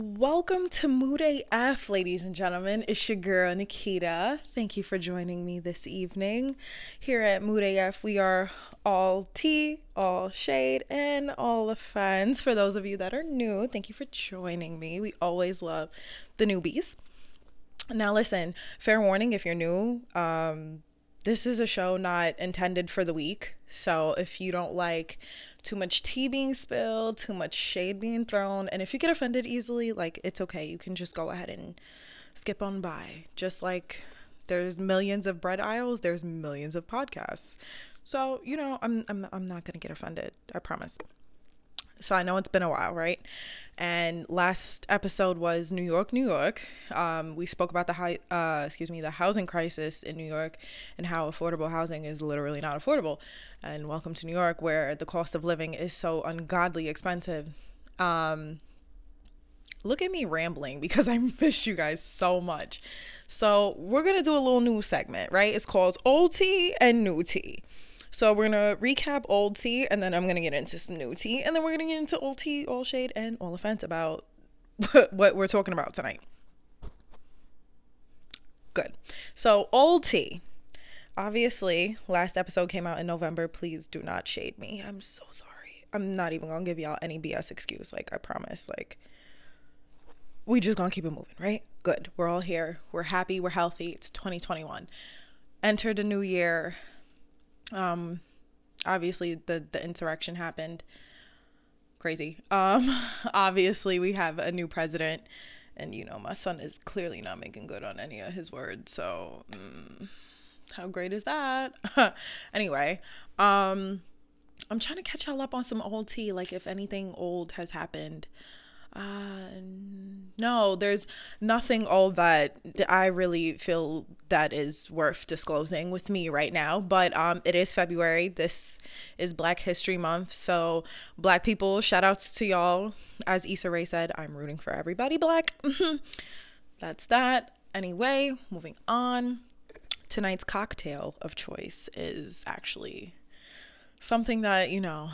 Welcome to Mood AF, ladies and gentlemen. It's your girl Nikita. Thank you for joining me this evening. Here at Mood AF, we are all tea, all shade, and all the fans. For those of you that are new, thank you for joining me. We always love the newbies. Now, listen, fair warning if you're new, um, this is a show not intended for the weak. So if you don't like too much tea being spilled, too much shade being thrown, and if you get offended easily, like it's okay. You can just go ahead and skip on by. Just like there's millions of bread aisles, there's millions of podcasts. So, you know, I'm I'm I'm not going to get offended. I promise. So I know it's been a while, right? And last episode was New York, New York. Um, we spoke about the high, uh, excuse me, the housing crisis in New York and how affordable housing is literally not affordable. And welcome to New York, where the cost of living is so ungodly expensive. Um, look at me rambling because I miss you guys so much. So we're gonna do a little new segment, right? It's called Old Tea and New Tea. So we're gonna recap old tea, and then I'm gonna get into some new tea, and then we're gonna get into old tea, all shade, and all offense about what we're talking about tonight. Good. So old tea. Obviously, last episode came out in November. Please do not shade me. I'm so sorry. I'm not even gonna give y'all any BS excuse. Like I promise. Like we just gonna keep it moving, right? Good. We're all here. We're happy. We're healthy. It's 2021. Entered a new year um, obviously the the insurrection happened. Crazy. Um, obviously we have a new president, and you know my son is clearly not making good on any of his words. So, mm, how great is that? anyway, um, I'm trying to catch y'all up on some old tea. Like if anything old has happened uh, no, there's nothing all that I really feel that is worth disclosing with me right now. But um, it is February. This is Black History Month. So, Black people, shout outs to y'all. As Issa Rae said, I'm rooting for everybody black. That's that. Anyway, moving on. Tonight's cocktail of choice is actually something that, you know,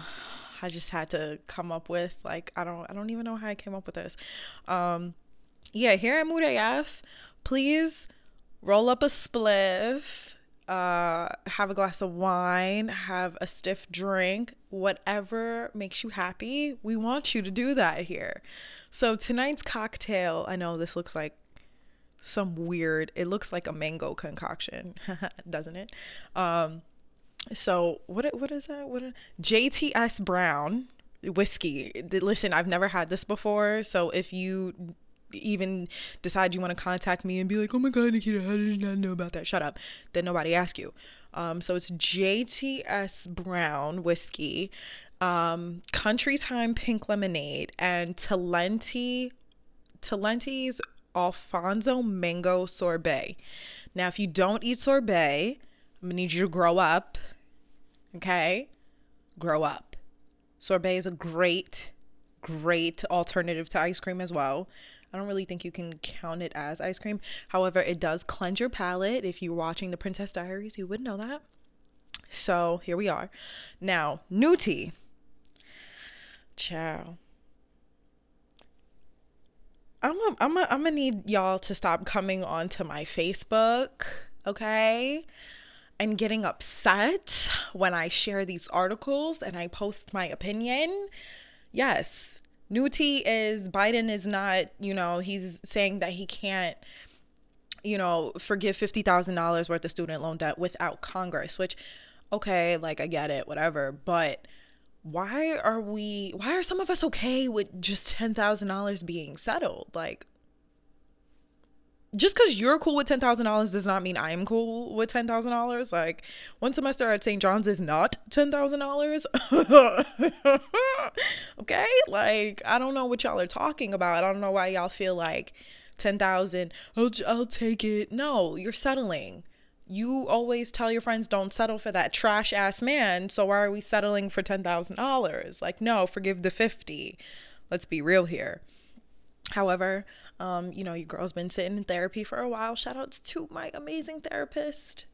I just had to come up with. Like I don't I don't even know how I came up with this. Um yeah, here at Mood AF, please roll up a spliff, uh, have a glass of wine, have a stiff drink, whatever makes you happy. We want you to do that here. So tonight's cocktail, I know this looks like some weird, it looks like a mango concoction, doesn't it? Um, so what what is that? What JTS Brown whiskey. Listen, I've never had this before, so if you even decide you want to contact me and be like, "Oh my god, Nikita, how did you not know about that?" Shut up. Then nobody ask you. Um, so it's JTS Brown whiskey, um, Country Time Pink Lemonade, and Talenti Talenti's Alphonso Mango Sorbet. Now, if you don't eat sorbet, I'm gonna need you to grow up. Okay? Grow up. Sorbet is a great, great alternative to ice cream as well. I don't really think you can count it as ice cream. However, it does cleanse your palate. If you're watching the Princess Diaries, you would know that. So here we are. Now, new tea. Ciao. I'm a, I'm a, I'm gonna need y'all to stop coming onto my Facebook, okay? And getting upset when I share these articles and I post my opinion. Yes, new tea is Biden is not, you know, he's saying that he can't, you know, forgive $50,000 worth of student loan debt without Congress, which, okay, like I get it, whatever. But why are we, why are some of us okay with just $10,000 being settled? Like, just because you're cool with ten thousand dollars does not mean I'm cool with ten thousand dollars. Like one semester at St. John's is not ten thousand dollars. okay, like I don't know what y'all are talking about. I don't know why y'all feel like ten thousand. I'll I'll take it. No, you're settling. You always tell your friends don't settle for that trash ass man. So why are we settling for ten thousand dollars? Like no, forgive the fifty. Let's be real here. However, um, you know, your girl's been sitting in therapy for a while. Shout out to my amazing therapist.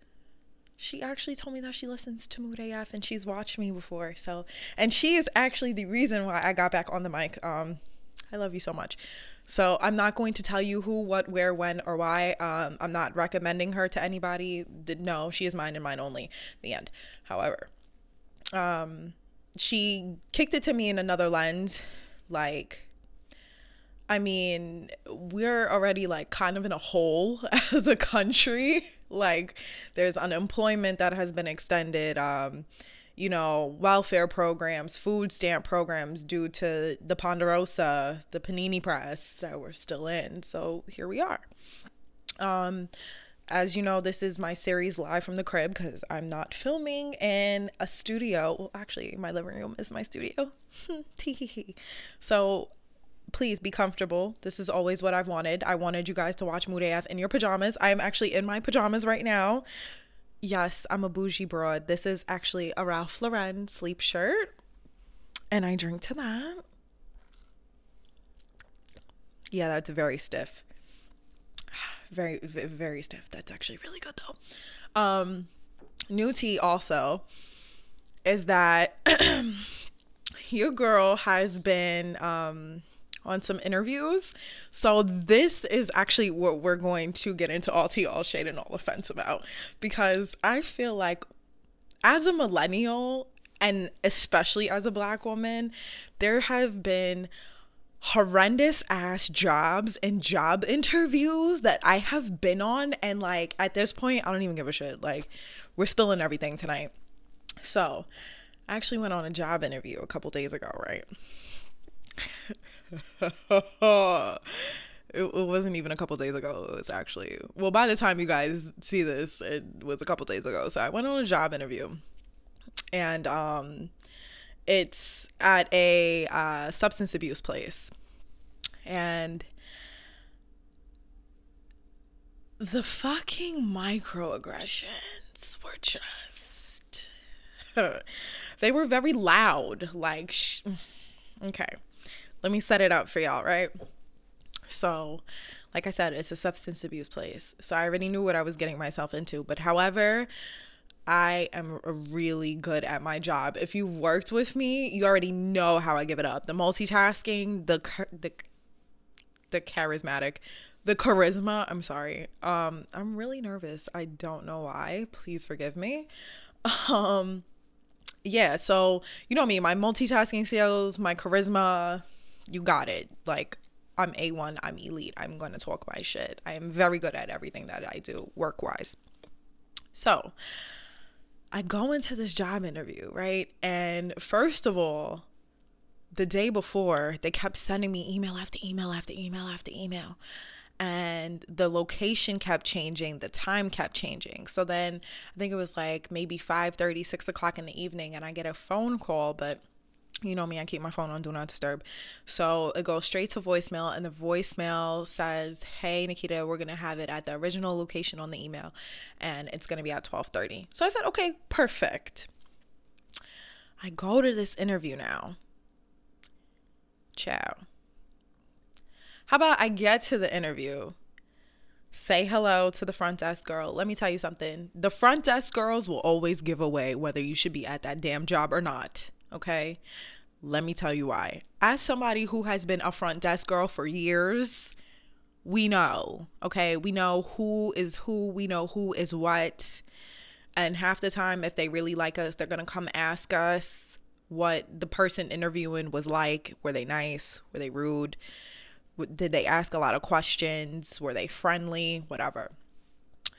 She actually told me that she listens to Mood AF and she's watched me before. So, and she is actually the reason why I got back on the mic. Um, I love you so much. So I'm not going to tell you who, what, where, when, or why. Um, I'm not recommending her to anybody. No, she is mine and mine only. The end. However, um, she kicked it to me in another lens. Like, I mean, we're already like kind of in a hole as a country. Like, there's unemployment that has been extended. Um, you know, welfare programs, food stamp programs due to the Ponderosa, the Panini press that we're still in. So here we are. Um, as you know, this is my series live from the crib because I'm not filming in a studio. Well, actually, my living room is my studio. so please be comfortable. This is always what I've wanted. I wanted you guys to watch AF in your pajamas. I am actually in my pajamas right now yes, I'm a bougie broad. This is actually a Ralph Lauren sleep shirt. And I drink to that. Yeah, that's very stiff. Very, very stiff. That's actually really good though. Um, new tea also is that your girl has been um on some interviews. So this is actually what we're going to get into all tea, all shade, and all offense about because I feel like as a millennial and especially as a black woman, there have been horrendous ass jobs and job interviews that I have been on and like at this point I don't even give a shit. Like we're spilling everything tonight. So, I actually went on a job interview a couple days ago, right? it, wasn't even a couple days ago. It was actually, well, by the time you guys see this, it was a couple days ago. So I went on a job interview and um, it's at a uh, substance abuse place. And the fucking microaggressions were just. they were very loud. Like, sh- okay let me set it up for y'all, right? So, like I said, it's a substance abuse place. So I already knew what I was getting myself into. But however, I am really good at my job. If you've worked with me, you already know how I give it up. The multitasking, the the the charismatic, the charisma. I'm sorry. Um, I'm really nervous. I don't know why. Please forgive me. Um, yeah. So you know me, my multitasking skills, my charisma, you got it. Like I'm A1, I'm elite. I'm to talk my shit. I am very good at everything that I do work wise. So I go into this job interview, right? And first of all, the day before, they kept sending me email after email after email after email. And the location kept changing, the time kept changing. So then I think it was like maybe 5 30, 6 o'clock in the evening, and I get a phone call, but you know me, I keep my phone on do not disturb. So it goes straight to voicemail, and the voicemail says, Hey Nikita, we're gonna have it at the original location on the email, and it's gonna be at 12:30. So I said, Okay, perfect. I go to this interview now. Ciao. How about I get to the interview? Say hello to the front desk girl. Let me tell you something. The front desk girls will always give away whether you should be at that damn job or not okay? Let me tell you why. As somebody who has been a front desk girl for years, we know, okay? We know who is who, we know who is what. And half the time, if they really like us, they're gonna come ask us what the person interviewing was like. Were they nice? Were they rude? Did they ask a lot of questions? Were they friendly? Whatever.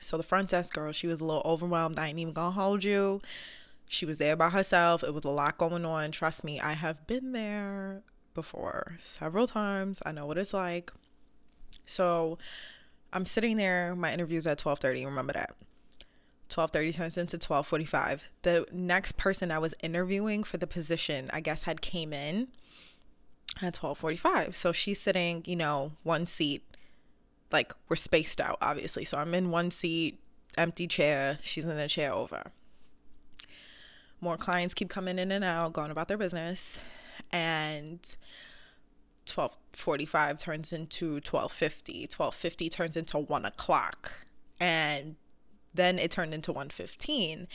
So the front desk girl, she was a little overwhelmed. I ain't even gonna hold you. She was there by herself. It was a lot going on. Trust me, I have been there before several times. I know what it's like. So I'm sitting there. My interview's at 12:30. Remember that. 12:30 turns into 12:45. The next person I was interviewing for the position, I guess, had came in at 12:45. So she's sitting, you know, one seat. Like we're spaced out, obviously. So I'm in one seat, empty chair. She's in the chair over more clients keep coming in and out, going about their business. And 1245 turns into 1250. 1250 turns into one o'clock. And then it turned into 115.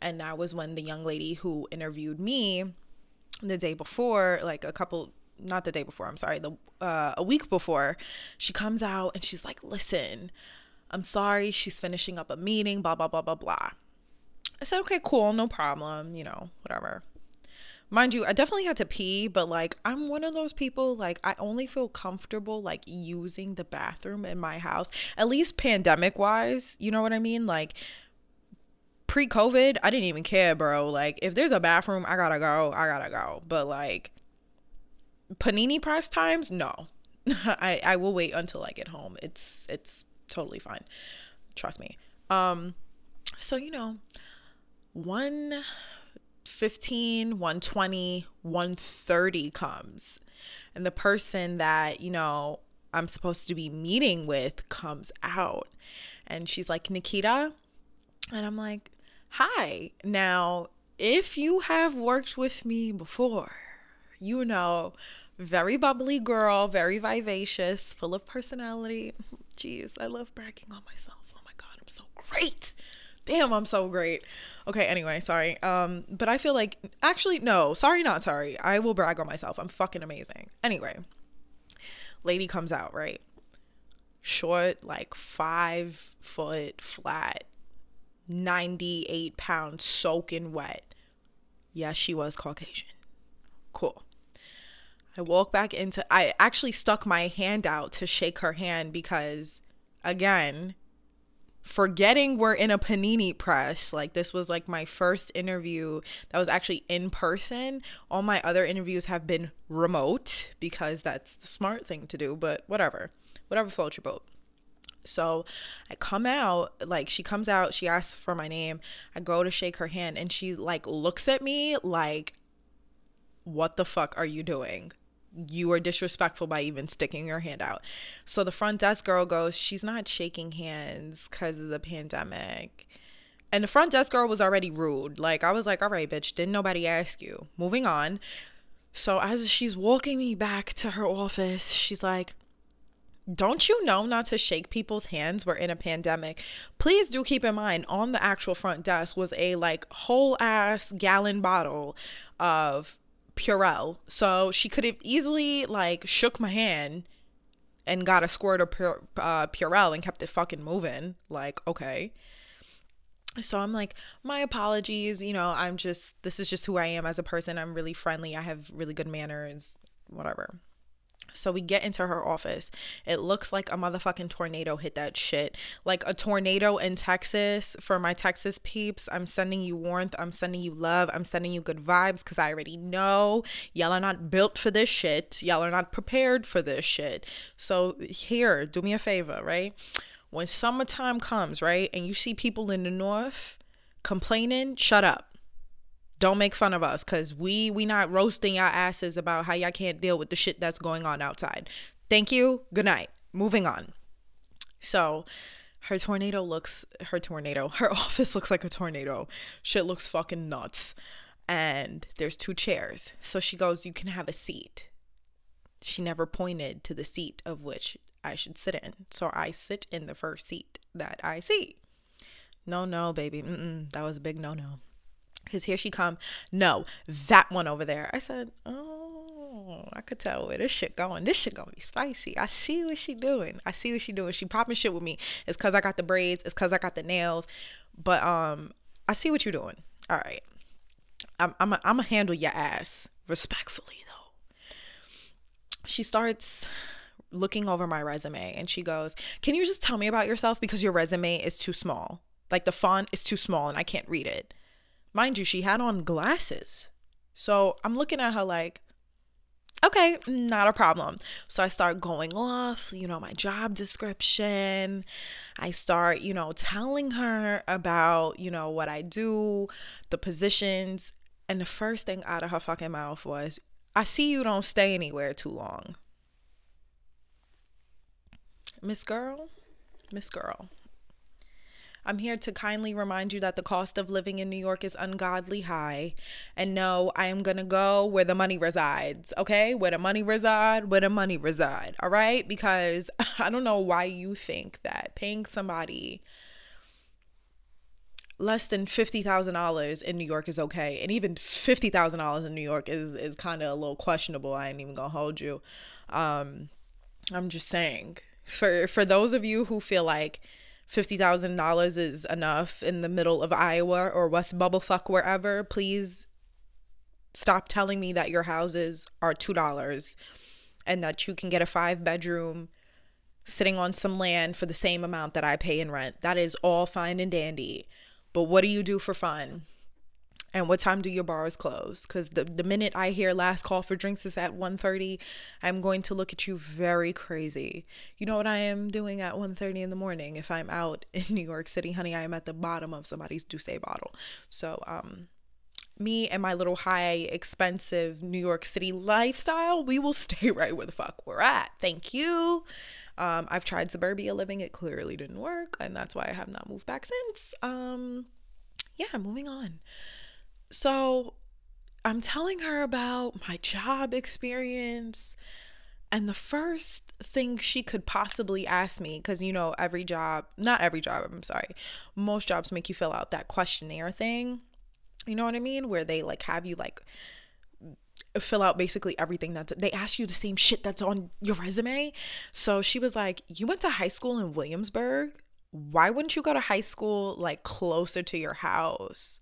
And that was when the young lady who interviewed me the day before, like a couple not the day before, I'm sorry, the uh, a week before, she comes out and she's like, "Listen, I'm sorry. She's finishing up a meeting, blah blah blah blah blah." I said, "Okay, cool, no problem, you know, whatever." Mind you, I definitely had to pee, but like I'm one of those people like I only feel comfortable like using the bathroom in my house, at least pandemic wise, you know what I mean? Like pre COVID, I didn't even care, bro. Like, if there's a bathroom, I gotta go, I gotta go. But like, panini press times, no. I I will wait until I get home. It's it's totally fine. Trust me. Um, so you know, one 15, 120, 130 comes. And the person that, you know, I'm supposed to be meeting with comes out. And she's like, Nikita. And I'm like, Hi. Now, if you have worked with me before, you know, very bubbly girl, very vivacious, full of personality. Jeez, I love bragging on myself. Oh my God, I'm so great. Damn, I'm so great. Okay, anyway, sorry. Um, but I feel like actually no, sorry, not sorry. I will brag on myself. I'm fucking amazing. Anyway, lady comes out, right? Short, like five foot flat, 98 pounds, soaking wet. Yes, she was Caucasian. Cool. I walk back into, I actually stuck my hand out to shake her hand because, again, forgetting we're in a panini press like this was like my first interview that was actually in person all my other interviews have been remote because that's the smart thing to do but whatever whatever floats your boat so I come out, like she comes out, she asks for my name. I go to shake her hand and she like looks at me like what the fuck are you doing? You are disrespectful by even sticking your hand out. So the front desk girl goes, She's not shaking hands because of the pandemic. And the front desk girl was already rude. Like, I was like, All right, bitch, didn't nobody ask you? Moving on. So as she's walking me back to her office, she's like, don't you know not to shake people's hands? We're in a pandemic. Please do keep in mind on the actual front desk was a like whole ass gallon bottle of Purell. So she could have easily like shook my hand and got a squirt of Pure, uh, Purell and kept it fucking moving. Like, okay. So I'm like, my apologies. You know, I'm just, this is just who I am as a person. I'm really friendly. I have really good manners, whatever. So we get into her office. It looks like a motherfucking tornado hit that shit. Like a tornado in Texas. For my Texas peeps, I'm sending you warmth. I'm sending you love. I'm sending you good vibes because I already know y'all are not built for this shit. Y'all are not prepared for this shit. So here, do me a favor, right? When summertime comes, right, and you see people in the north complaining, shut up don't make fun of us because we we not roasting y'all asses about how y'all can't deal with the shit that's going on outside. Thank you. Good night. Moving on. So her tornado looks her tornado her office looks like a tornado. Shit looks fucking nuts. And there's two chairs. So she goes you can have a seat. She never pointed to the seat of which i should sit in. So i sit in the first seat that i see. No no baby. Mm-mm, that was a big no no because here she come. No, that one over there. I said, oh, I could tell where this shit going. This shit gonna be spicy. I see what she doing. I see what she doing. She popping shit with me. It's cause I got the braids. It's cause I got the nails. But um, I see what you're doing. All right. I'm I'm a, I'm gonna handle your ass respectfully though. She starts looking over my resume and she goes, "Can you just tell me about yourself because your resume is too small. Like the font is too small and I can't read it." Mind you, she had on glasses. So I'm looking at her like, okay, not a problem. So I start going off, you know, my job description. I start, you know, telling her about, you know, what I do, the positions. And the first thing out of her fucking mouth was, I see you don't stay anywhere too long. Miss Girl, Miss Girl, I'm here to kindly remind you that the cost of living in New York is ungodly high. And no, I am going to go where the money resides, okay? Where the money reside, where the money reside, all right? Because I don't know why you think that paying somebody less than $50,000 in New York is okay. And even $50,000 in New York is, is kind of a little questionable. I ain't even gonna hold you. Um, I'm just saying for, for those of you who feel like $50,000 is enough in the middle of Iowa or West Bubblefuck, wherever, please stop telling me that your houses are $2 and that you can get a five bedroom sitting on some land for the same amount that I pay in rent. That is all fine and dandy. But what do you do for fun? And what time do your bars close? Because the, the minute I hear last call for drinks is at 1.30, I'm going to look at you very crazy. You know what I am doing at 1.30 in the morning? If I'm out in New York City, honey, I am at the bottom of somebody's D'ussé bottle. So, um, me and my little high expensive New York City lifestyle, we will stay right where the fuck we're at. Thank you. Um, I've tried suburbia living, it clearly didn't work, and that's why I have not moved back since. Um, yeah, moving on. So I'm telling her about my job experience. And the first thing she could possibly ask me, because you know, every job, not every job, I'm sorry, most jobs make you fill out that questionnaire thing. You know what I mean? Where they like have you like fill out basically everything that's they ask you the same shit that's on your resume. So she was like, You went to high school in Williamsburg? Why wouldn't you go to high school like closer to your house?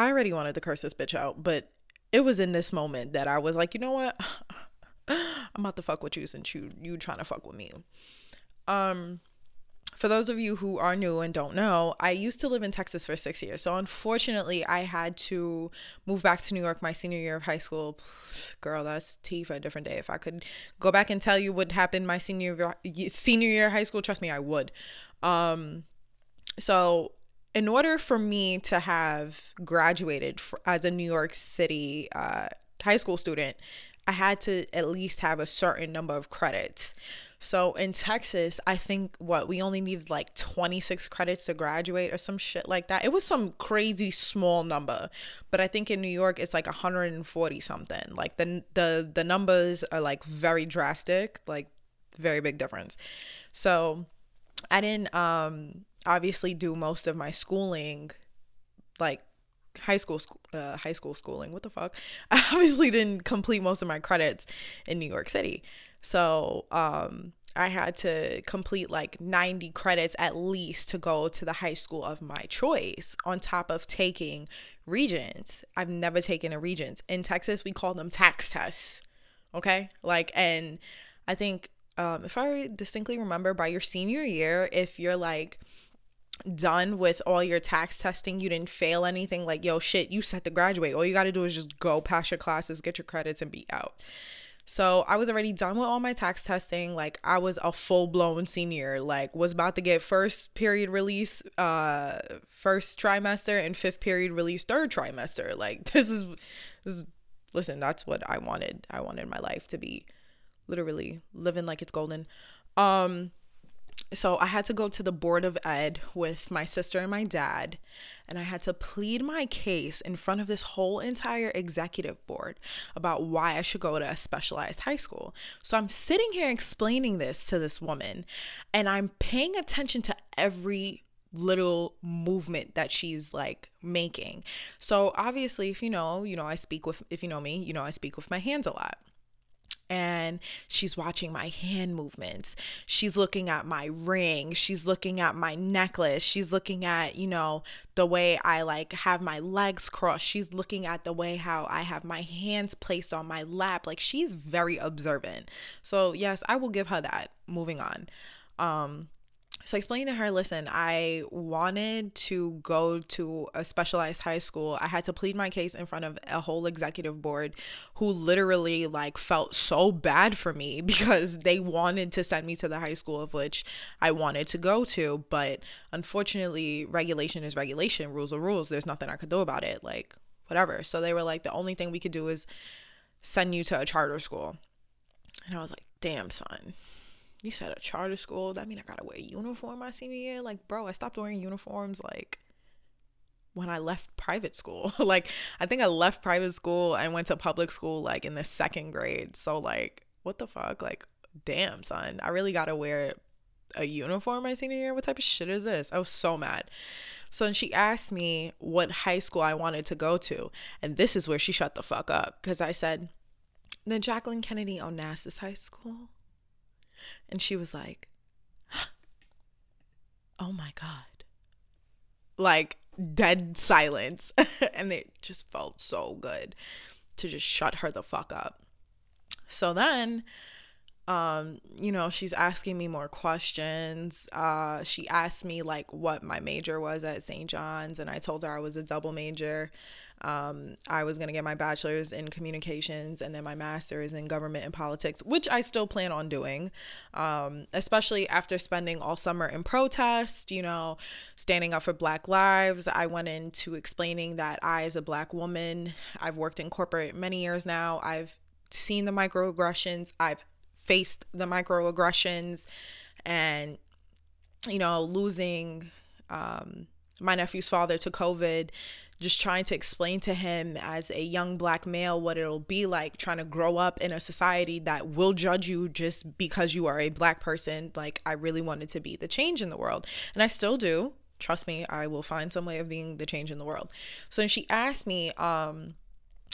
I already wanted to curse this bitch out, but it was in this moment that I was like, you know what? I'm about to fuck with you since you you trying to fuck with me. Um for those of you who are new and don't know, I used to live in Texas for six years. So unfortunately, I had to move back to New York my senior year of high school. Girl, that's tea for a different day. If I could go back and tell you what happened my senior senior year of high school, trust me, I would. Um, so in order for me to have graduated as a New York City uh, high school student, I had to at least have a certain number of credits. So in Texas, I think what we only needed like 26 credits to graduate or some shit like that. It was some crazy small number. But I think in New York it's like 140 something. Like the the the numbers are like very drastic, like very big difference. So I didn't um obviously do most of my schooling like high school uh, high school schooling what the fuck i obviously didn't complete most of my credits in new york city so um, I had to complete like 90 credits at least to go to the high school of my choice, on top of taking regents. I've never taken a regents. In Texas, we call them TAKS tests. Okay? Like, and I think um, if I distinctly remember by your senior year, if you're like, done with all your TAKS testing, you didn't fail anything, like, yo, shit, you set to graduate. All you got to do is just go pass your classes, get your credits, and be out. So I was already done with all my TAKS testing. Like I was a full blown senior. Like was about to get first period release, uh, first trimester, and fifth period release third trimester. Like this is, this is, listen. That's what I wanted. I wanted my life to be, literally living like it's golden. Um, so I had to go to the board of ed with my sister and my dad, and I had to plead my case in front of this whole entire executive board about why I should go to a specialized high school. So I'm sitting here explaining this to this woman, and I'm paying attention to every little movement that she's like making. So obviously, if you know, you know, I speak with if you know me, you know, I speak with my hands a lot and she's watching my hand movements. She's looking at my ring. She's looking at my necklace. She's looking at, you know, the way I like have my legs crossed. She's looking at the way how I have my hands placed on my lap. Like she's very observant. So, yes, I will give her that. Moving on. Um so I explained to her, listen, I wanted to go to a specialized high school. I had to plead my case in front of a whole executive board who literally like felt so bad for me because they wanted to send me to the high school of which I wanted to go to, but unfortunately, regulation is regulation, rules are rules. There's nothing I could do about it, like whatever. So they were like the only thing we could do is send you to a charter school. And I was like, "Damn, son." You said a charter school. That mean I gotta wear a uniform my senior year? Like, bro, I stopped wearing uniforms like when I left private school. like, I think I left private school and went to public school like in the second grade. So like, what the fuck? Like, damn, son, I really gotta wear a uniform my senior year? What type of shit is this? I was so mad. So then she asked me what high school I wanted to go to. And this is where she shut the fuck up because I said, the Jacqueline Kennedy Onassis High School. And she was like, oh my God. Like dead silence. and it just felt so good to just shut her the fuck up. So then um you know she's asking me more questions uh she asked me like what my major was at st john's and i told her i was a double major um, I was going to get my bachelor's in communications and then my master's in government and politics, which I still plan on doing, um, especially after spending all summer in protest, you know, standing up for Black lives. I went into explaining that I, as a Black woman, I've worked in corporate many years now. I've seen the microaggressions, I've faced the microaggressions, and, you know, losing. Um, my nephew's father to COVID, just trying to explain to him as a young black male what it'll be like trying to grow up in a society that will judge you just because you are a black person. Like, I really wanted to be the change in the world, and I still do. Trust me, I will find some way of being the change in the world. So, she asked me, um,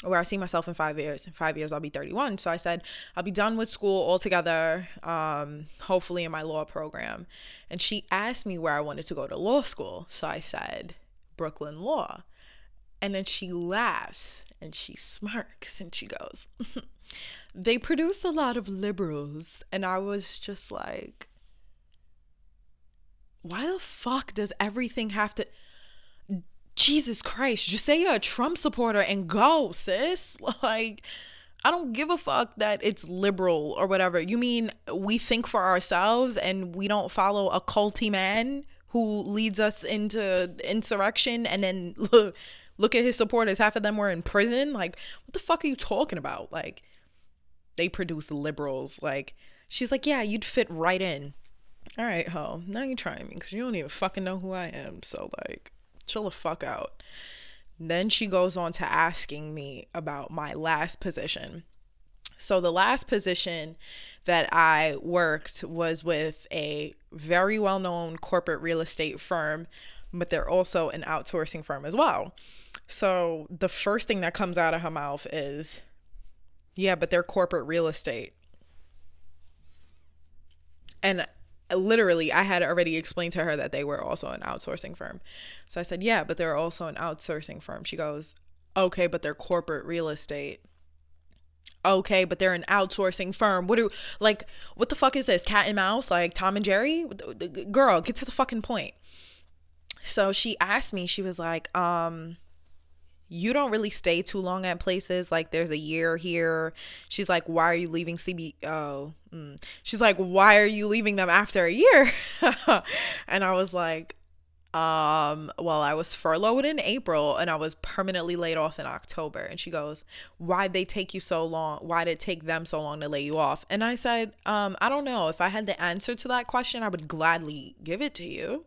where I see myself in five years. In five years, I'll be 31. So I said, I'll be done with school altogether, um, hopefully in my law program. And she asked me where I wanted to go to law school. So I said, Brooklyn Law. And then she laughs and she smirks and she goes, They produce a lot of liberals. And I was just like, Why the fuck does everything have to. Jesus Christ, just say you're a Trump supporter and go, sis. Like, I don't give a fuck that it's liberal or whatever. You mean we think for ourselves and we don't follow a culty man who leads us into insurrection and then look, at his supporters. Half of them were in prison. Like, what the fuck are you talking about? Like, they produce liberals. Like, she's like, yeah, you'd fit right in. All right, ho. Now you're trying me because you don't even fucking know who I am. So, like, chill the fuck out. Then she goes on to asking me about my last position. So, the last position that I worked was with a very well known corporate real estate firm, but they're also an outsourcing firm as well. So, the first thing that comes out of her mouth is, yeah, but they're corporate real estate. And literally I had already explained to her that they were also an outsourcing firm. So I said, "Yeah, but they're also an outsourcing firm." She goes, "Okay, but they're corporate real estate." Okay, but they're an outsourcing firm. What do like what the fuck is this? Cat and mouse like Tom and Jerry? Girl, get to the fucking point. So she asked me, she was like, um you don't really stay too long at places. Like there's a year here. She's like, why are you leaving CB? Oh, mm. she's like, why are you leaving them after a year? and I was like, um, well, I was furloughed in April and I was permanently laid off in October. And she goes, why'd they take you so long? Why did it take them so long to lay you off? And I said, um, I don't know. If I had the answer to that question, I would gladly give it to you.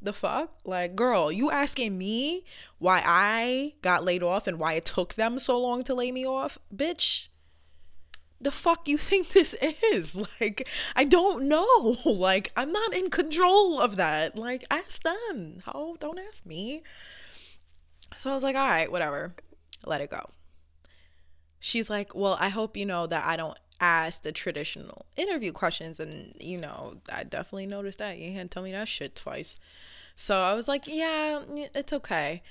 The fuck? Like, girl, you asking me why I got laid off and why it took them so long to lay me off? Bitch, the fuck you think this is? Like, I don't know. Like, I'm not in control of that. Like, ask them. How? Don't ask me. So I was like, all right, whatever. Let it go. She's like, well, I hope you know that I don't ask the traditional interview questions. And, you know, I definitely noticed that. You can't tell me that shit twice. So I was like, yeah, it's okay.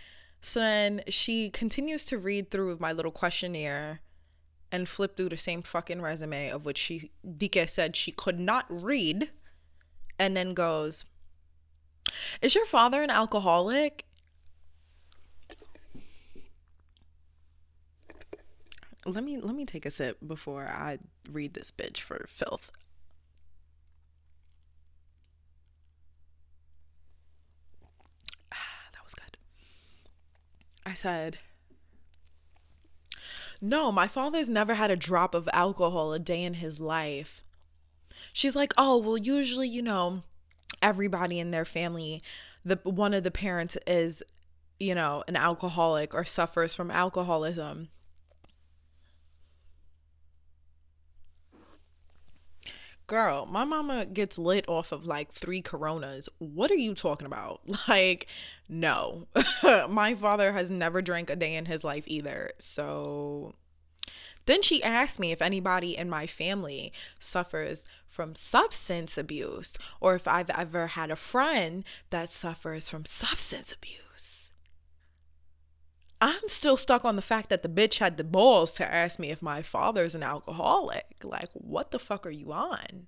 So then she continues to read through my little questionnaire and flip through the same fucking resume of which she Dike said she could not read and then goes, Is your father an alcoholic? Let me let me take a sip before I read this bitch for filth. Ah, that was good. I said, No, my father's never had a drop of alcohol a day in his life. She's like, Oh, well, usually, you know, everybody in their family, the one of the parents is, you know, an alcoholic or suffers from alcoholism. Girl, my mama gets lit off of like three coronas. What are you talking about? Like, no. my father has never drank a day in his life either. So then she asked me if anybody in my family suffers from substance abuse or if I've ever had a friend that suffers from substance abuse. I'm still stuck on the fact that the bitch had the balls to ask me if my father's an alcoholic. Like, what the fuck are you on?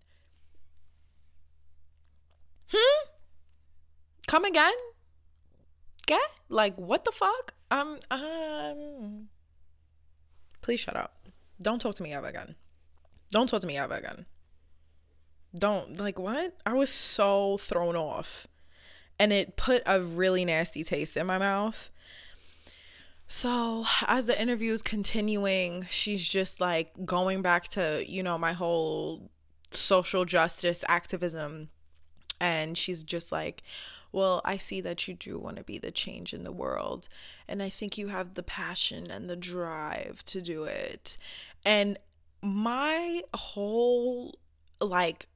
Hmm? Come again? Get? Like, what the fuck? Um, um. Please shut up. Don't talk to me ever again. Don't talk to me ever again. Don't. Like, what? I was so thrown off. And it put a really nasty taste in my mouth. So, as the interview is continuing, she's just like going back to, you know, my whole social justice activism and she's just like, Well, I see that you do want to be the change in the world. And I think you have the passion and the drive to do it. And my whole, like,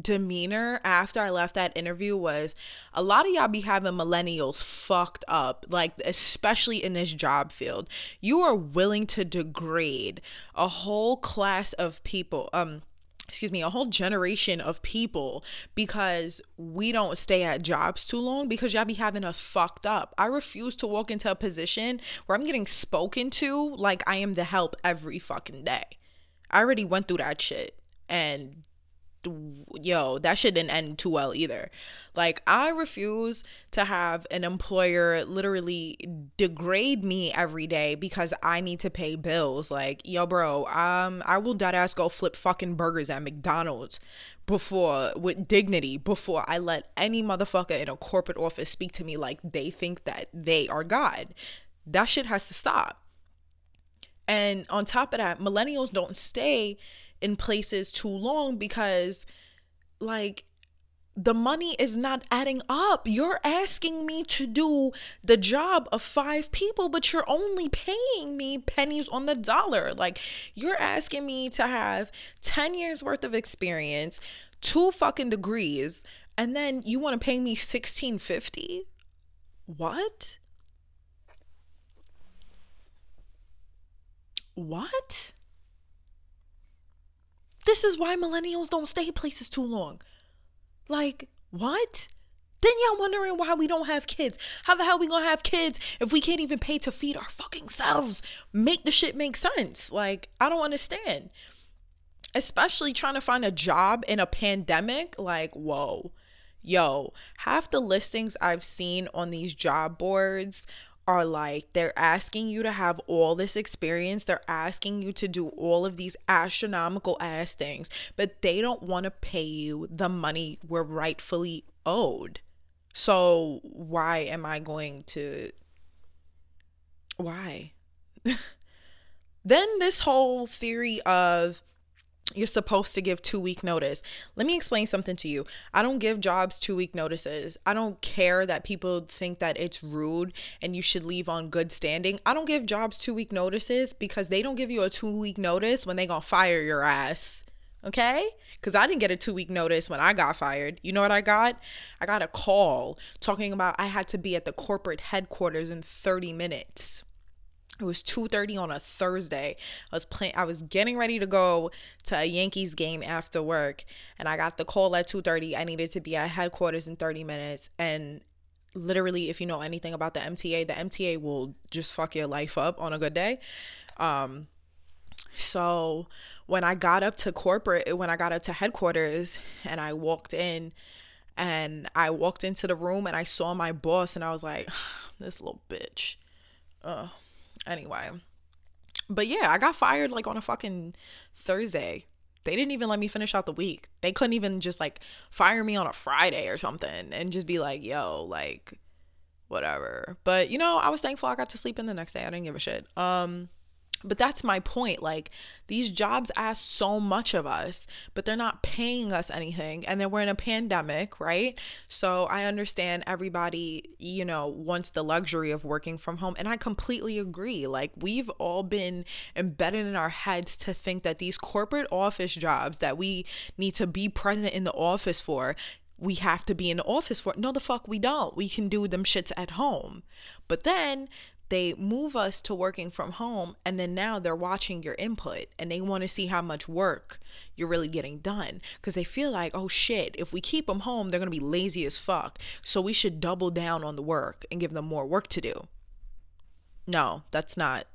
demeanor after I left that interview was a lot of y'all be having millennials fucked up, like especially in this job field. You are willing to degrade a whole class of people. Um excuse me, a whole generation of people because we don't stay at jobs too long because y'all be having us fucked up. I refuse to walk into a position where I'm getting spoken to like I am the help every fucking day. I already went through that shit and yo, that shit didn't end too well either. Like, I refuse to have an employer literally degrade me every day because I need to pay bills. Like, yo, bro, um, I will dead ass go flip fucking burgers at McDonald's before with dignity before I let any motherfucker in a corporate office speak to me like they think that they are God. That shit has to stop. And on top of that, millennials don't stay in places too long because like the money is not adding up. You're asking me to do the job of five people, but you're only paying me pennies on the dollar. Like, you're asking me to have 10 years worth of experience, two fucking degrees, and then you want to pay me 1650? What? What? This is why millennials don't stay places too long. Like, what? Then y'all wondering why we don't have kids. How the hell we gonna have kids if we can't even pay to feed our fucking selves? Make the shit make sense. Like, I don't understand. Especially trying to find a job in a pandemic. Like, whoa. Yo, half the listings I've seen on these job boards are like they're asking you to have all this experience. They're asking you to do all of these astronomical ass things but they don't want to pay you the money we're rightfully owed. So why am i going to why? Then this whole theory of you're supposed to give two week notice. Let me explain something to you. I don't give jobs two week notices. I don't care that people think that it's rude and you should leave on good standing. I don't give jobs two week notices because they don't give you a two week notice when they gonna fire your ass. Okay? Because I didn't get a two week notice when I got fired. You know what I got? I got a call talking about I had to be at the corporate headquarters in 30 minutes it was 2:30 on a Thursday. I was playing I was getting ready to go to a Yankees game after work and I got the call at 2:30. I needed to be at headquarters in 30 minutes and literally if you know anything about the MTA, the MTA will just fuck your life up on a good day. Um so when I got up to corporate, when I got up to headquarters and I walked in and I walked into the room and I saw my boss and I was like, this little bitch. Uh Anyway. But yeah, I got fired like on a fucking Thursday. They didn't even let me finish out the week. They couldn't even just like fire me on a Friday or something and just be like, yo, like whatever. But you know, I was thankful I got to sleep in the next day. I didn't give a shit. Um but that's my point. Like, these jobs ask so much of us, but they're not paying us anything. And then we're in a pandemic, right? So I understand everybody, you know, wants the luxury of working from home. And I completely agree. Like, we've all been embedded in our heads to think that these corporate office jobs that we need to be present in the office for we have to be in the office for. No, the fuck we don't. We can do them shits at home. But then they move us to working from home and then now they're watching your input and they want to see how much work you're really getting done because they feel like oh shit if we keep them home they're going to be lazy as fuck so we should double down on the work and give them more work to do no that's not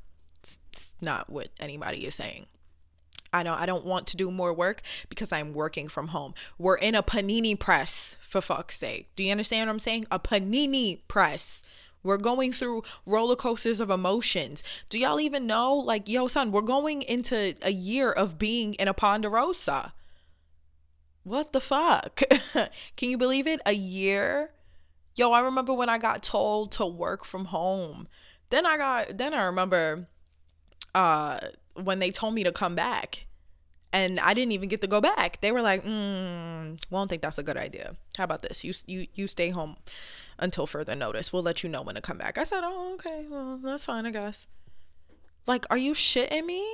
it's not what anybody is saying I know I don't want to do more work because I'm working from home. We're in a panini press for fuck's sake. Do you understand what I'm saying? A panini press. We're going through roller coasters of emotions. Do y'all even know? Like, yo, son, we're going into a year of being in a Ponderosa. What the fuck? Can you believe it? A year? Yo, I remember when I got told to work from home. Then I got, then I remember uh, when they told me to come back and I didn't even get to go back. They were like, mm, "We don't think that's a good idea. How about this? You you you stay home until further notice. We'll let you know when to come back. I said, oh, okay, well, that's fine, I guess. Like, are you shitting me?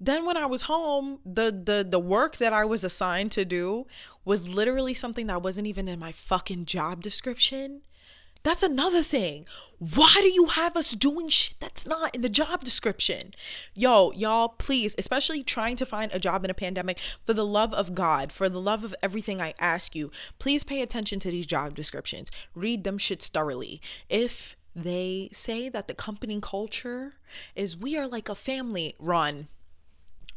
Then when I was home, the the the work that I was assigned to do was literally something that wasn't even in my fucking job description. That's another thing. Why do you have us doing shit that's not in the job description? Yo, y'all, please, especially trying to find a job in a pandemic, for the love of God, for the love of everything I ask you, please pay attention to these job descriptions. Read them shits thoroughly. If they say that the company culture is we are like a family, run.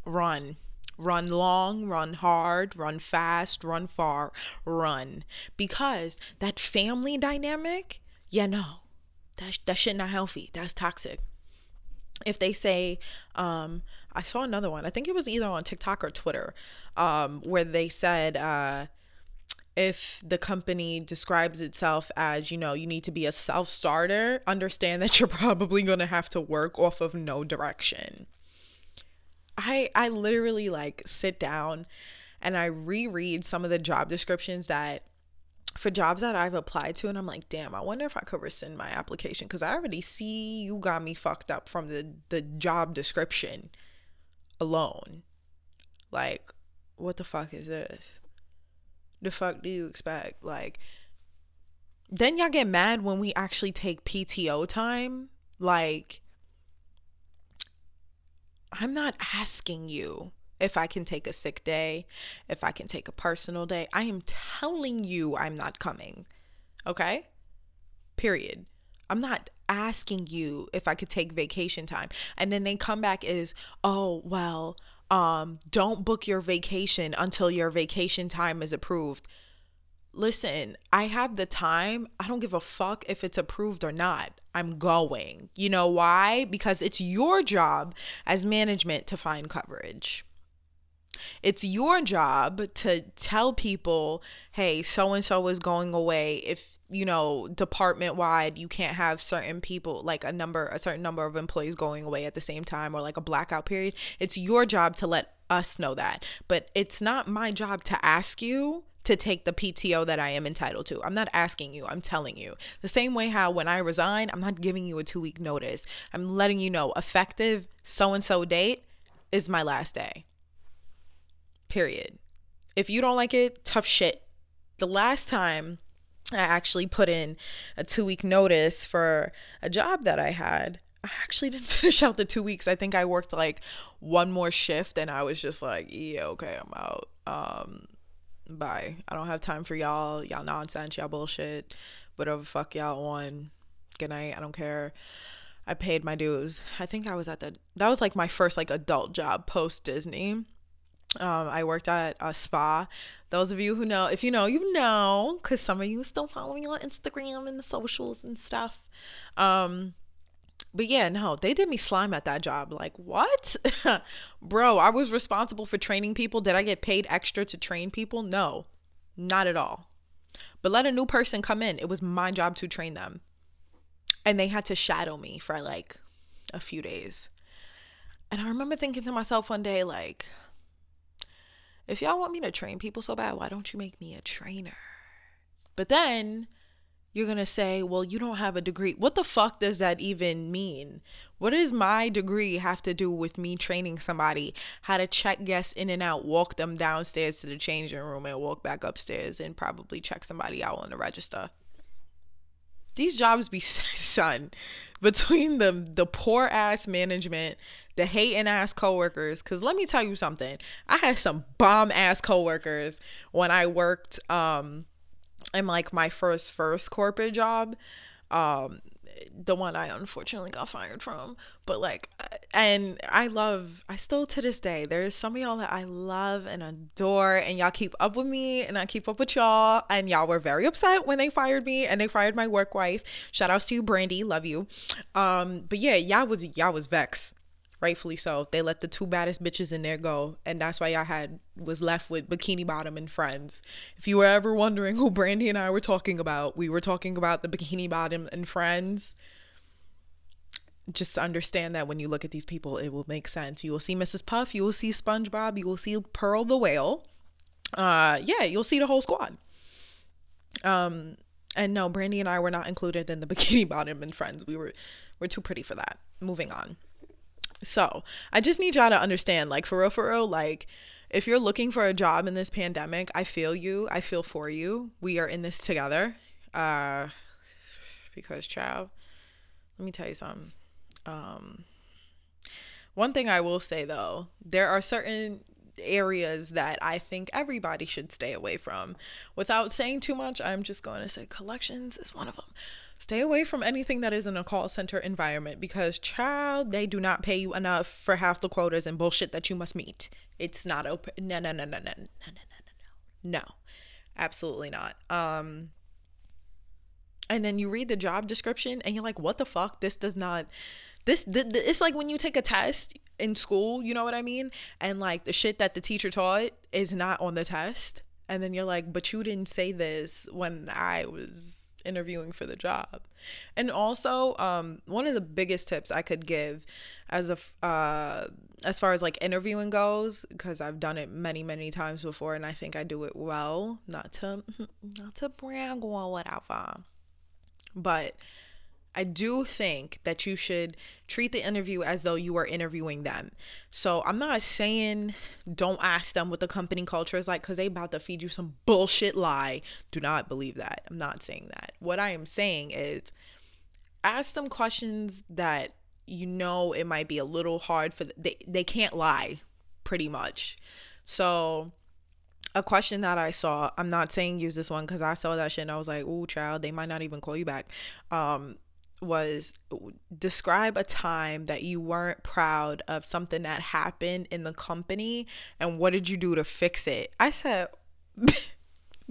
Run run long, run hard, run fast, run far, run. Because that family dynamic, yeah, no, that, that shit not healthy. That's toxic. If they say, um, I saw another one, I think it was either on TikTok or Twitter, um, where they said, uh, if the company describes itself as, you know, you need to be a self starter, understand that you're probably going to have to work off of no direction. I I literally like sit down and I reread some of the job descriptions that for jobs that I've applied to and I'm like, damn, I wonder if I could rescind my application because I already see you got me fucked up from the the job description alone. Like, what the fuck is this? The fuck do you expect? Like then y'all get mad when we actually take PTO time. Like I'm not asking you if I can take a sick day, if I can take a personal day. I am telling you I'm not coming. Okay? Period. I'm not asking you if I could take vacation time. And then they come back is, "Oh, well, um don't book your vacation until your vacation time is approved." Listen, I have the time. I don't give a fuck if it's approved or not. I'm going. You know why? Because it's your job as management to find coverage. It's your job to tell people, hey, so and so is going away. If, you know, department wide, you can't have certain people, like a number, a certain number of employees going away at the same time or like a blackout period. It's your job to let us know that. But it's not my job to ask you to take the PTO that I am entitled to. I'm not asking you, I'm telling you. The same way how when I resign, I'm not giving you a two week notice. I'm letting you know effective so and so date is my last day. Period. If you don't like it, tough shit. The last time I actually put in a two week notice for a job that I had, I actually didn't finish out the two weeks. I think I worked like one more shift and I was just like, yeah, okay, I'm out. Um, bye. I don't have time for y'all, y'all nonsense, y'all bullshit, whatever fuck y'all on. Good night. I don't care. I paid my dues. I think I was at the that was like my first like adult job post Disney. Um, I worked at a spa. Those of you who know, if you know, you know, because some of you still follow me on Instagram and the socials and stuff. Um, but yeah, no, they did me slime at that job. Like, what? Bro, I was responsible for training people. Did I get paid extra to train people? No, not at all. But let a new person come in. It was my job to train them. And they had to shadow me for like a few days. And I remember thinking to myself one day, like, if y'all want me to train people so bad, why don't you make me a trainer? But then you're going to say, well, you don't have a degree. What the fuck does that even mean? What does my degree have to do with me training somebody how to check guests in and out, walk them downstairs to the changing room, and walk back upstairs and probably check somebody out on the register? These jobs be son between the the poor ass management, the hating ass coworkers. Cause let me tell you something, I had some bomb ass coworkers when I worked um in like my first first corporate job. Um the one I unfortunately got fired from. But like, and I love, I still to this day, there's some of y'all that I love and adore, and y'all keep up with me, and I keep up with y'all. And y'all were very upset when they fired me, and they fired my work wife. Shout outs to you, Brandy, love you. Um, but yeah, y'all was y'all was vexed rightfully so. They let the two baddest bitches in there go, and that's why y'all had was left with Bikini Bottom and Friends. If you were ever wondering who Brandy and I were talking about, we were talking about the Bikini Bottom and Friends. Just understand that when you look at these people, it will make sense. You will see Mrs. Puff, you will see SpongeBob, you will see Pearl the Whale. Uh, yeah, you'll see the whole squad. Um, and no, Brandy and I were not included in the Bikini Bottom and Friends. We were, we're too pretty for that. Moving on. So I just need y'all to understand, like, for real, for real, like, if you're looking for a job in this pandemic, I feel you. I feel for you. We are in this together. Uh, because, child, let me tell you something. Um, one thing I will say though, there are certain areas that I think everybody should stay away from. Without saying too much, I'm just going to say collections is one of them. Stay away from anything that is in a call center environment because, child, they do not pay you enough for half the quotas and bullshit that you must meet. It's not open. No, no, no, no, no, no, no, no, no, no. Absolutely not. Um, and then you read the job description and you're like, what the fuck? This does not. This, th- th- it's like when you take a test in school, you know what I mean? And like the shit that the teacher taught is not on the test. And then you're like, but you didn't say this when I was interviewing for the job. And also, um, one of the biggest tips I could give as a uh, as far as like interviewing goes, because I've done it many many times before, and I think I do it well. Not to not to brag or whatever, but I do think that you should treat the interview as though you are interviewing them. So I'm not saying don't ask them what the company culture is like because they about to feed you some bullshit lie. Do not believe that. I'm not saying that. What I am saying is ask them questions that you know it might be a little hard for they they can't lie pretty much. So a question that I saw, I'm not saying use this one because I saw that shit and I was like, "Ooh, child, they might not even call you back." Um, was describe a time that you weren't proud of something that happened in the company and what did you do to fix it? I said,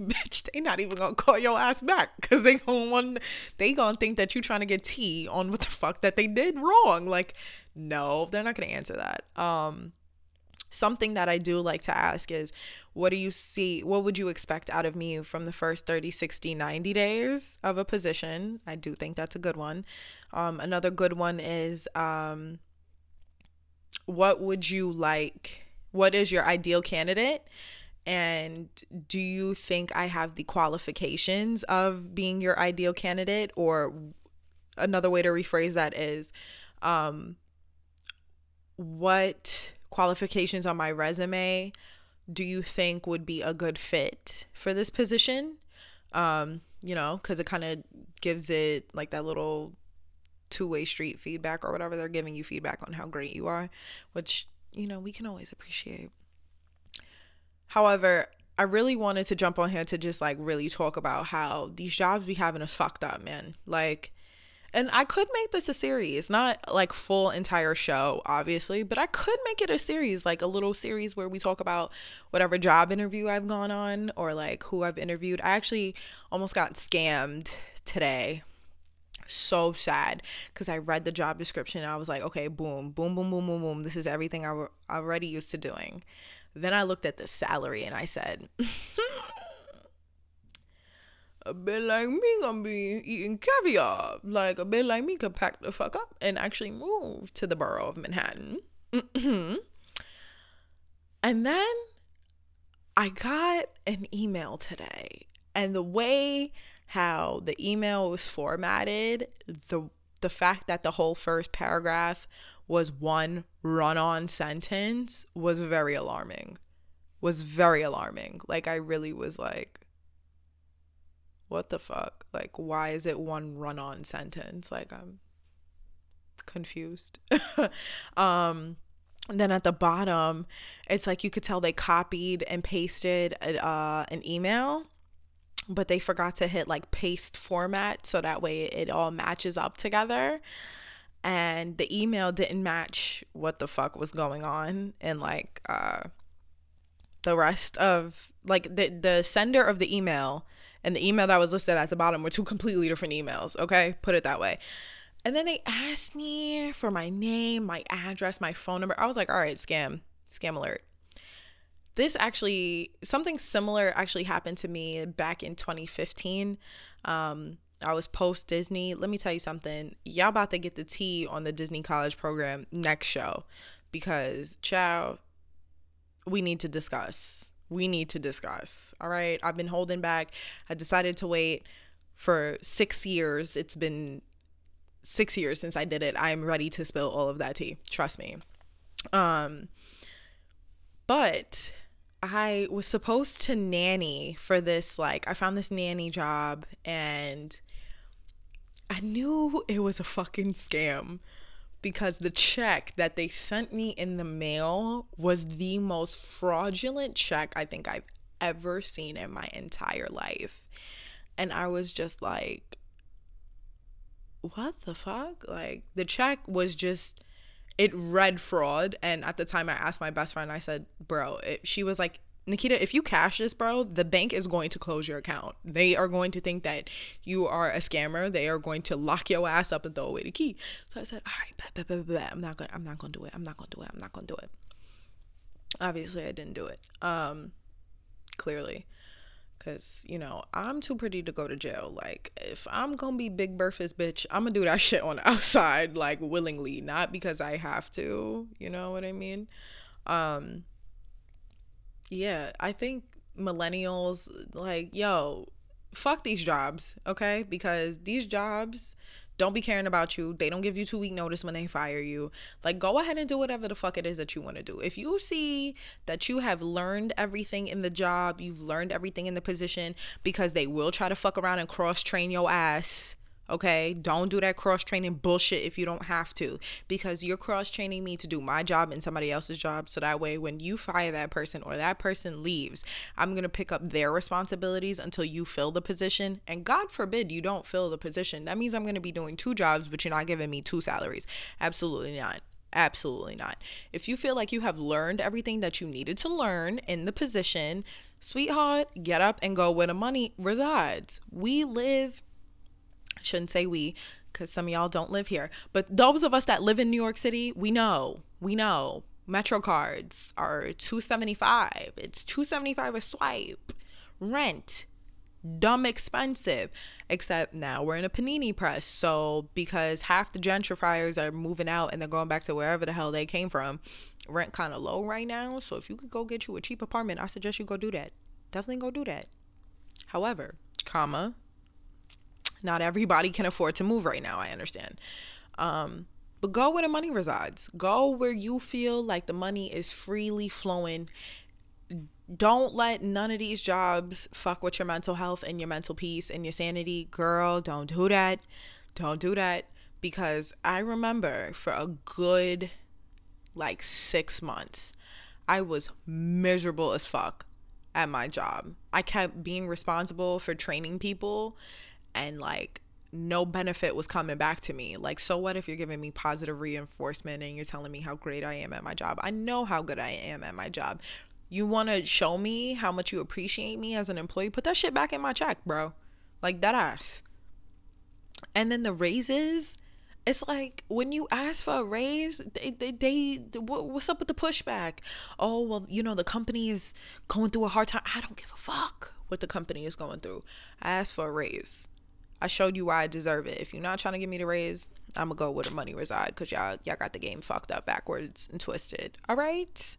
bitch, they not even gonna call your ass back because they gonna want they gonna think that you trying to get tea on what the fuck that they did wrong. Like, no, they're not gonna answer that. Um, something that I do like to ask is what do you see what would you expect out of me from the first 30 60 90 days of a position? I do think that's a good one. Um, another good one is um, what would you like what is your ideal candidate? And do you think i have the qualifications of being your ideal candidate? Or another way to rephrase that is um, what qualifications on my resume do you think would be a good fit for this position? Um, you know, because it kind of gives it like that little two way street feedback or whatever. They're giving you feedback on how great you are, which, you know, we can always appreciate. However, I really wanted to jump on here to just like really talk about how these jobs we having us fucked up, man. Like, and I could make this a series, not like full entire show, obviously, but I could make it a series, like a little series where we talk about whatever job interview I've gone on or like who I've interviewed. I actually almost got scammed today. So sad because I read the job description and I was like, okay, boom, boom, boom, boom, boom, boom. This is everything I w- already used to doing. Then I looked at the salary and I said, a bit like me gonna be eating caviar. Like a bit like me could pack the fuck up and actually move to the borough of Manhattan. Mm-hmm. and then I got an email today, and the way how the email was formatted, the the fact that the whole first paragraph was one run-on sentence was very alarming. Was very alarming. Like I really was like what the fuck? Like why is it one run-on sentence? Like I'm confused. um then at the bottom, it's like you could tell they copied and pasted uh, an email, but they forgot to hit like paste format so that way it all matches up together. And the email didn't match what the fuck was going on. And like uh, the rest of like the the sender of the email and the email that was listed at the bottom were two completely different emails. Okay, put it that way. And then they asked me for my name, my address, my phone number. I was like, all right, scam, scam alert. This actually, something similar actually happened to me back in 2015. Um, I was post Disney. Let me tell you something. Y'all about to get the tea on the Disney College program next show because, chow, we need to discuss. We need to discuss. All right. I've been holding back. I decided to wait for six years. It's been six years since I did it, I'm ready to spill all of that tea. Trust me. Um, but I was supposed to nanny for this. Like, I found this nanny job and I knew it was a fucking scam because the check that they sent me in the mail was the most fraudulent check I think I've ever seen in my entire life. And I was just like, what the fuck? Like the check was just it read fraud and at the time I asked my best friend I said, "Bro, it, she was like Nikeita, if you cash this, bro, the bank is going to close your account. They are going to think that you are a scammer. They are going to lock your ass up and throw away the key. So I said, all right. I'm not gonna, I'm not gonna do it. I'm not gonna do it. I'm not gonna do it. Obviously, I didn't do it. Um, clearly. Cause you know I'm too pretty to go to jail. Like if I'm gonna be Big Bertha's bitch, I'm gonna do that shit on the outside, like willingly, not because I have to. You know what I mean? Um. Yeah, I think millennials like yo, fuck these jobs, okay? Because these jobs don't be caring about you. They don't give you two week notice when they fire you. Like, go ahead and do whatever the fuck it is that you want to do. If you see that you have learned everything in the job, you've learned everything in the position, because they will try to fuck around and cross train your ass Okay, don't do that cross training bullshit if you don't have to, because you're cross training me to do my job and somebody else's job. So that way, when you fire that person or that person leaves, I'm gonna pick up their responsibilities until you fill the position. And God forbid you don't fill the position. That means I'm gonna be doing two jobs, but you're not giving me two salaries. Absolutely not. Absolutely not. If you feel like you have learned everything that you needed to learn in the position, sweetheart, get up and go where the money resides. We live shouldn't say we because some of y'all don't live here. But those of us that live in new york city we know we know metro cards are 275 it's 275 a swipe. Rent dumb expensive. Except now we're in a panini press so because half the gentrifiers are moving out and they're going back to wherever the hell they came from rent kind of low right now. So if you could go get you a cheap apartment i suggest you go do that. Definitely go do that. However comma not everybody can afford to move right now, I understand. Um, but go where the money resides. Go where you feel like the money is freely flowing. Don't let none of these jobs fuck with your mental health and your mental peace and your sanity. Girl, don't do that. Don't do that. Because I remember for a good like six months, I was miserable as fuck at my job. I kept being responsible for training people and like no benefit was coming back to me. Like, so what if you're giving me positive reinforcement and you're telling me how great I am at my job? I know how good I am at my job. You want to show me how much you appreciate me as an employee? Put that shit back in my check, bro. Like, that ass. And then the raises, it's like when you ask for a raise, they, they, they what's up with the pushback? Oh, well, you know, the company is going through a hard time. I don't give a fuck what the company is going through. I asked for a raise I showed you why I deserve it. If you're not trying to give me the raise, I'm gonna go where the money reside because y'all y'all got the game fucked up backwards and twisted. All right.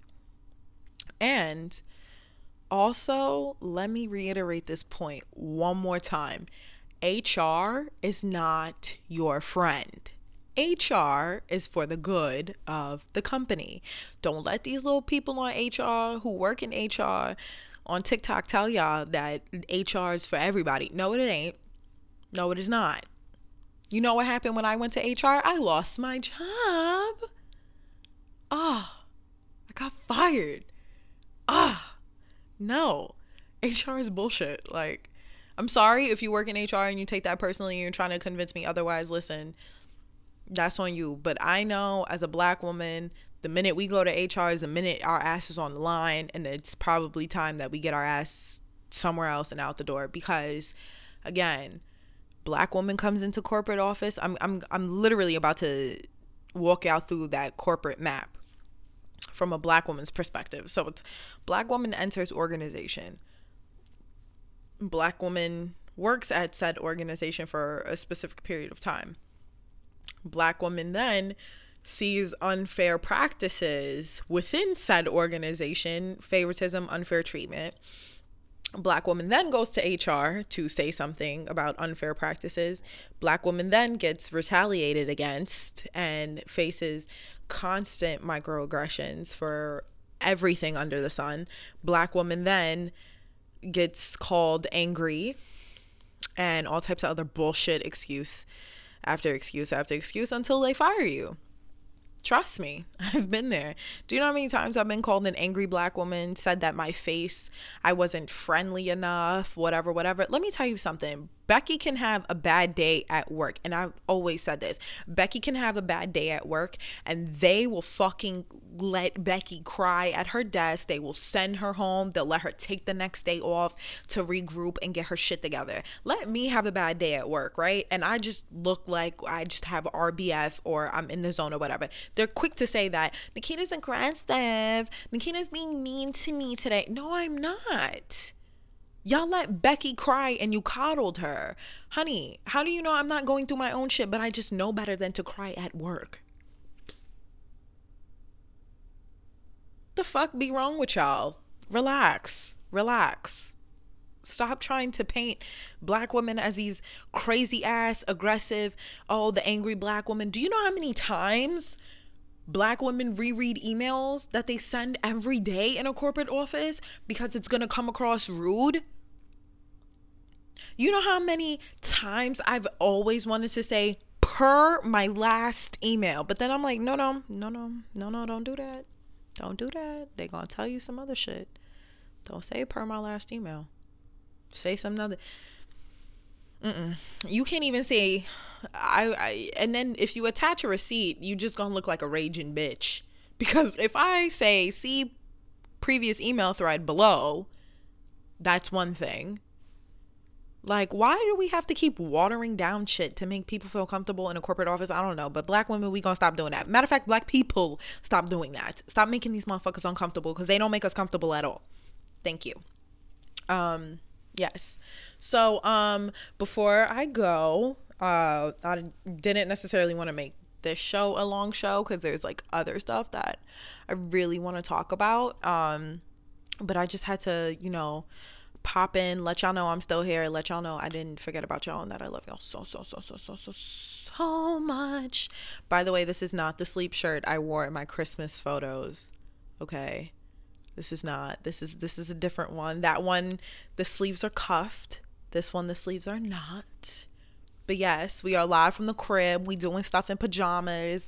And also, let me reiterate this point one more time. HR is not your friend. HR is for the good of the company. Don't let these little people on HR who work in HR on TikTok tell y'all that HR is for everybody. No, it ain't. No, it is not. You know what happened when I went to HR? I lost my job. Ah, oh, I got fired. Ah, no. HR is bullshit. Like, I'm sorry if you work in HR and you take that personally and you're trying to convince me otherwise. Listen, that's on you. But I know as a black woman, the minute we go to HR is the minute our ass is on the line, and it's probably time that we get our ass somewhere else and out the door because, again, black woman comes into corporate office. I'm I'm I'm literally about to walk out through that corporate map from a black woman's perspective. So it's black woman enters organization. Black woman works at said organization for a specific period of time. Black woman then sees unfair practices within said organization, favoritism, unfair treatment. Black woman then goes to HR to say something about unfair practices. Black woman then gets retaliated against and faces constant microaggressions for everything under the sun. Black woman then gets called angry and all types of other bullshit excuse after excuse after excuse until they fire you. Trust me, I've been there. Do you know how many times I've been called an angry black woman, said that my face, I wasn't friendly enough, whatever, whatever? Let me tell you something. Becky can have a bad day at work. And I've always said this Becky can have a bad day at work, and they will fucking let Becky cry at her desk. They will send her home. They'll let her take the next day off to regroup and get her shit together. Let me have a bad day at work, right? And I just look like I just have RBF or I'm in the zone or whatever. They're quick to say that Nikeita's aggressive. Nikeita's being mean to me today. No, I'm not. Y'all let Becky cry and you coddled her. Honey, how do you know I'm not going through my own shit, but I just know better than to cry at work? The fuck be wrong with y'all? Relax. Relax. Stop trying to paint black women as these crazy ass, aggressive, oh, the angry black woman. Do you know how many times black women reread emails that they send every day in a corporate office because it's going to come across rude. You know how many times I've always wanted to say per my last email, but then I'm like, no, no, no, no, no, no, don't do that. Don't do that. They're going to tell you some other shit. Don't say per my last email. Say some other. Mm-mm. You can't even say I, I and then if you attach a receipt, you just gonna look like a raging bitch. Because if I say see previous email thread below, that's one thing. Like, why do we have to keep watering down shit to make people feel comfortable in a corporate office? I don't know. But black women, we gonna stop doing that. Matter of fact, black people stop doing that. Stop making these motherfuckers uncomfortable because they don't make us comfortable at all. Thank you. Um, yes. So, um, before I go, uh, I didn't necessarily want to make this show a long show because there's like other stuff that I really want to talk about. Um, but I just had to, you know, pop in, let y'all know I'm still here, let y'all know I didn't forget about y'all and that I love y'all so, so, so, so, so, so, so much. By the way, this is not the sleep shirt I wore in my Christmas photos. Okay. This is not. This is this is a different one. That one the sleeves are cuffed. This one the sleeves are not. But yes, we are live from the crib. We doing stuff in pajamas.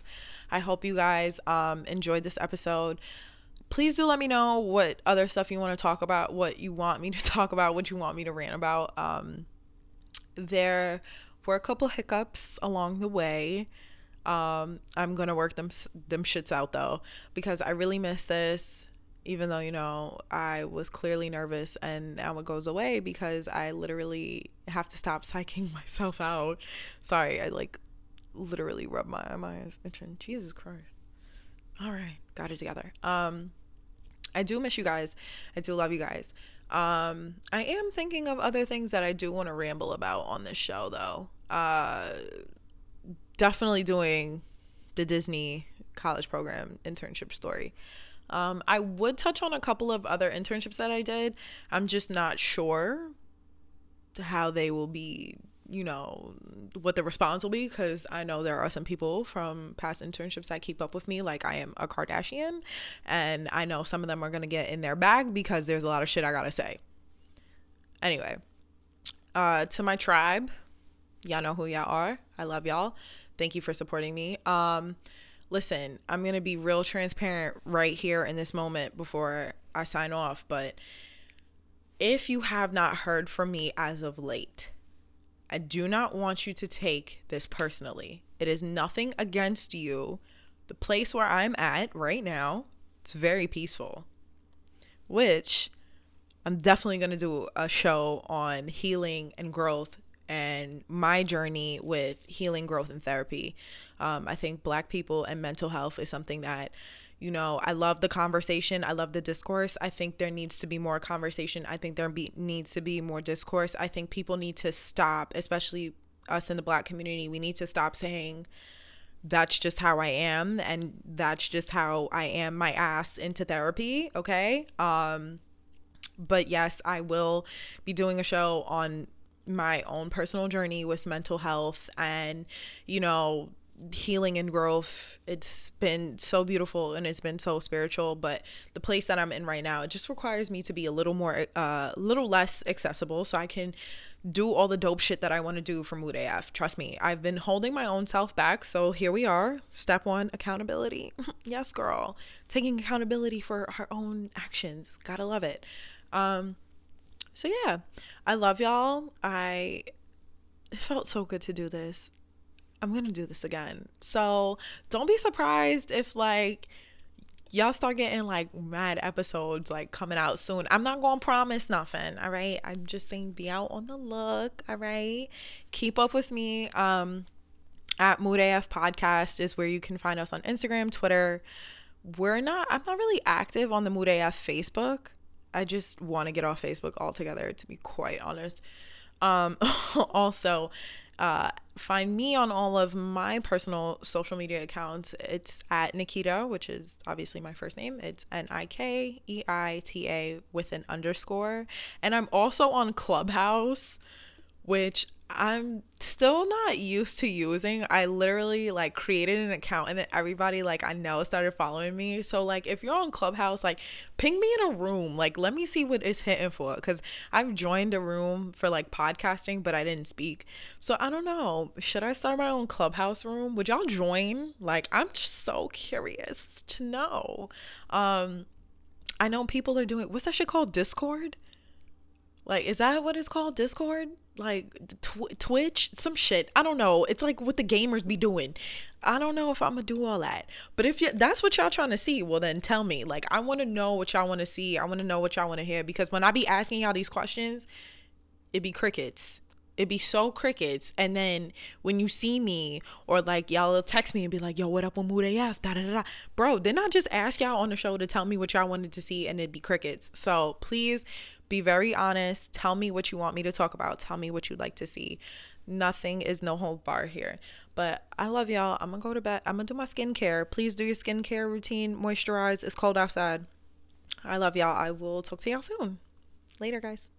I hope you guys um, enjoyed this episode. Please do let me know what other stuff you want to talk about, what you want me to talk about, what you want me to rant about. Um, there were a couple hiccups along the way. Um, I'm gonna work them them shits out though because I really miss this even though you know I was clearly nervous and now it goes away because I literally have to stop psyching myself out. Sorry, I like literally rub my my eyes itching. Jesus Christ. All right, got it together. Um I do miss you guys. I do love you guys. Um, I am thinking of other things that I do want to ramble about on this show, though. Uh, definitely doing the Disney college program internship story. Um, I would touch on a couple of other internships that I did. I'm just not sure how they will be you know what the response will be because I know there are some people from past internships that keep up with me like I am a Kardashian and I know some of them are going to get in their bag because there's a lot of shit I got to say. Anyway, uh to my tribe, y'all know who y'all are. I love y'all. Thank you for supporting me. Um listen, I'm going to be real transparent right here in this moment before I sign off, but if you have not heard from me as of late, I do not want you to take this personally. It is nothing against you. The place where I'm at right now, it's very peaceful, which I'm definitely going to do a show on healing and growth and my journey with healing, growth, and therapy. Um, I think Black people and mental health is something that you know i love the conversation. I love the discourse. I think there needs to be more conversation. I think there be, needs to be more discourse. I think people need to stop especially us in the black community we need to stop saying that's just how i am and that's just how i am my ass into therapy okay? Um but yes i will be doing a show on my own personal journey with mental health and you know healing and growth. It's been so beautiful and it's been so spiritual, but the place that I'm in right now, it just requires me to be a little more a uh, little less accessible so I can do all the dope shit that I want to do for Mood AF. Trust me, I've been holding my own self back, so here we are. Step 1, accountability. yes, girl. Taking accountability for our own actions. Got to love it. Um so yeah, I love y'all. I it felt so good to do this. I'm going to do this again. So don't be surprised if, like, y'all start getting like mad episodes like coming out soon. I'm not gonna promise nothing, all right? I'm just saying be out on the look, all right? Keep up with me. Um at Mood AF Podcast is where you can find us on Instagram, Twitter. We're not I'm not really active on the Mood AF Facebook. I just want to get off Facebook altogether, to be quite honest. Um also uh, find me on all of my personal social media accounts. It's at Nikeita, which is obviously my first name. It's N I K E I T A with an underscore. And I'm also on Clubhouse, which I'm still not used to using. I literally like created an account and then everybody like I know started following me. So like if you're on Clubhouse, like ping me in a room. Like let me see what it's hitting for cuz I've joined a room for like podcasting but I didn't speak. So I don't know. Should I start my own Clubhouse room? Would y'all join? Like I'm just so curious to know. Um I know people are doing what's that shit called? Discord? Like, is that what it's called? Discord? Like tw- Twitch? Some shit. I don't know. It's like what the gamers be doing. I don't know if I'm gonna do all that. But if that's what y'all trying to see, well then tell me. Like, I want to know what y'all want to see. I want to know what y'all want to hear because when I be asking y'all these questions, it be crickets. It'd be so crickets. And then when you see me or like y'all text me and be like, yo, what up with Mood AF? Da, da, da, da. Bro, didn't I just ask y'all on the show to tell me what y'all wanted to see and it'd be crickets. So please be very honest. Tell me what you want me to talk about. Tell me what you'd like to see. Nothing is no hold bar here. But I love y'all. I'm gonna go to bed. I'm gonna do my skincare. Please do your skincare routine. Moisturize. It's cold outside. I love y'all. I will talk to y'all soon. Later, guys.